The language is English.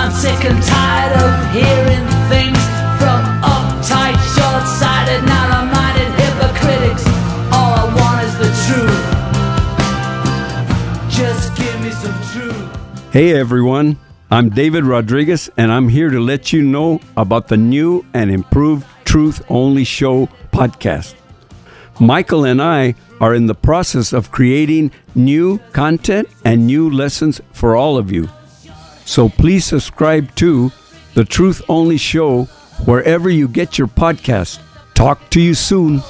I'm sick and tired of hearing things from uptight, short-sighted, narrow-minded hypocritics. All I want is the truth. Just give me some truth. Hey everyone, I'm David Rodriguez, and I'm here to let you know about the new and improved Truth Only Show podcast. Michael and I are in the process of creating new content and new lessons for all of you. So please subscribe to The Truth Only Show wherever you get your podcast. Talk to you soon.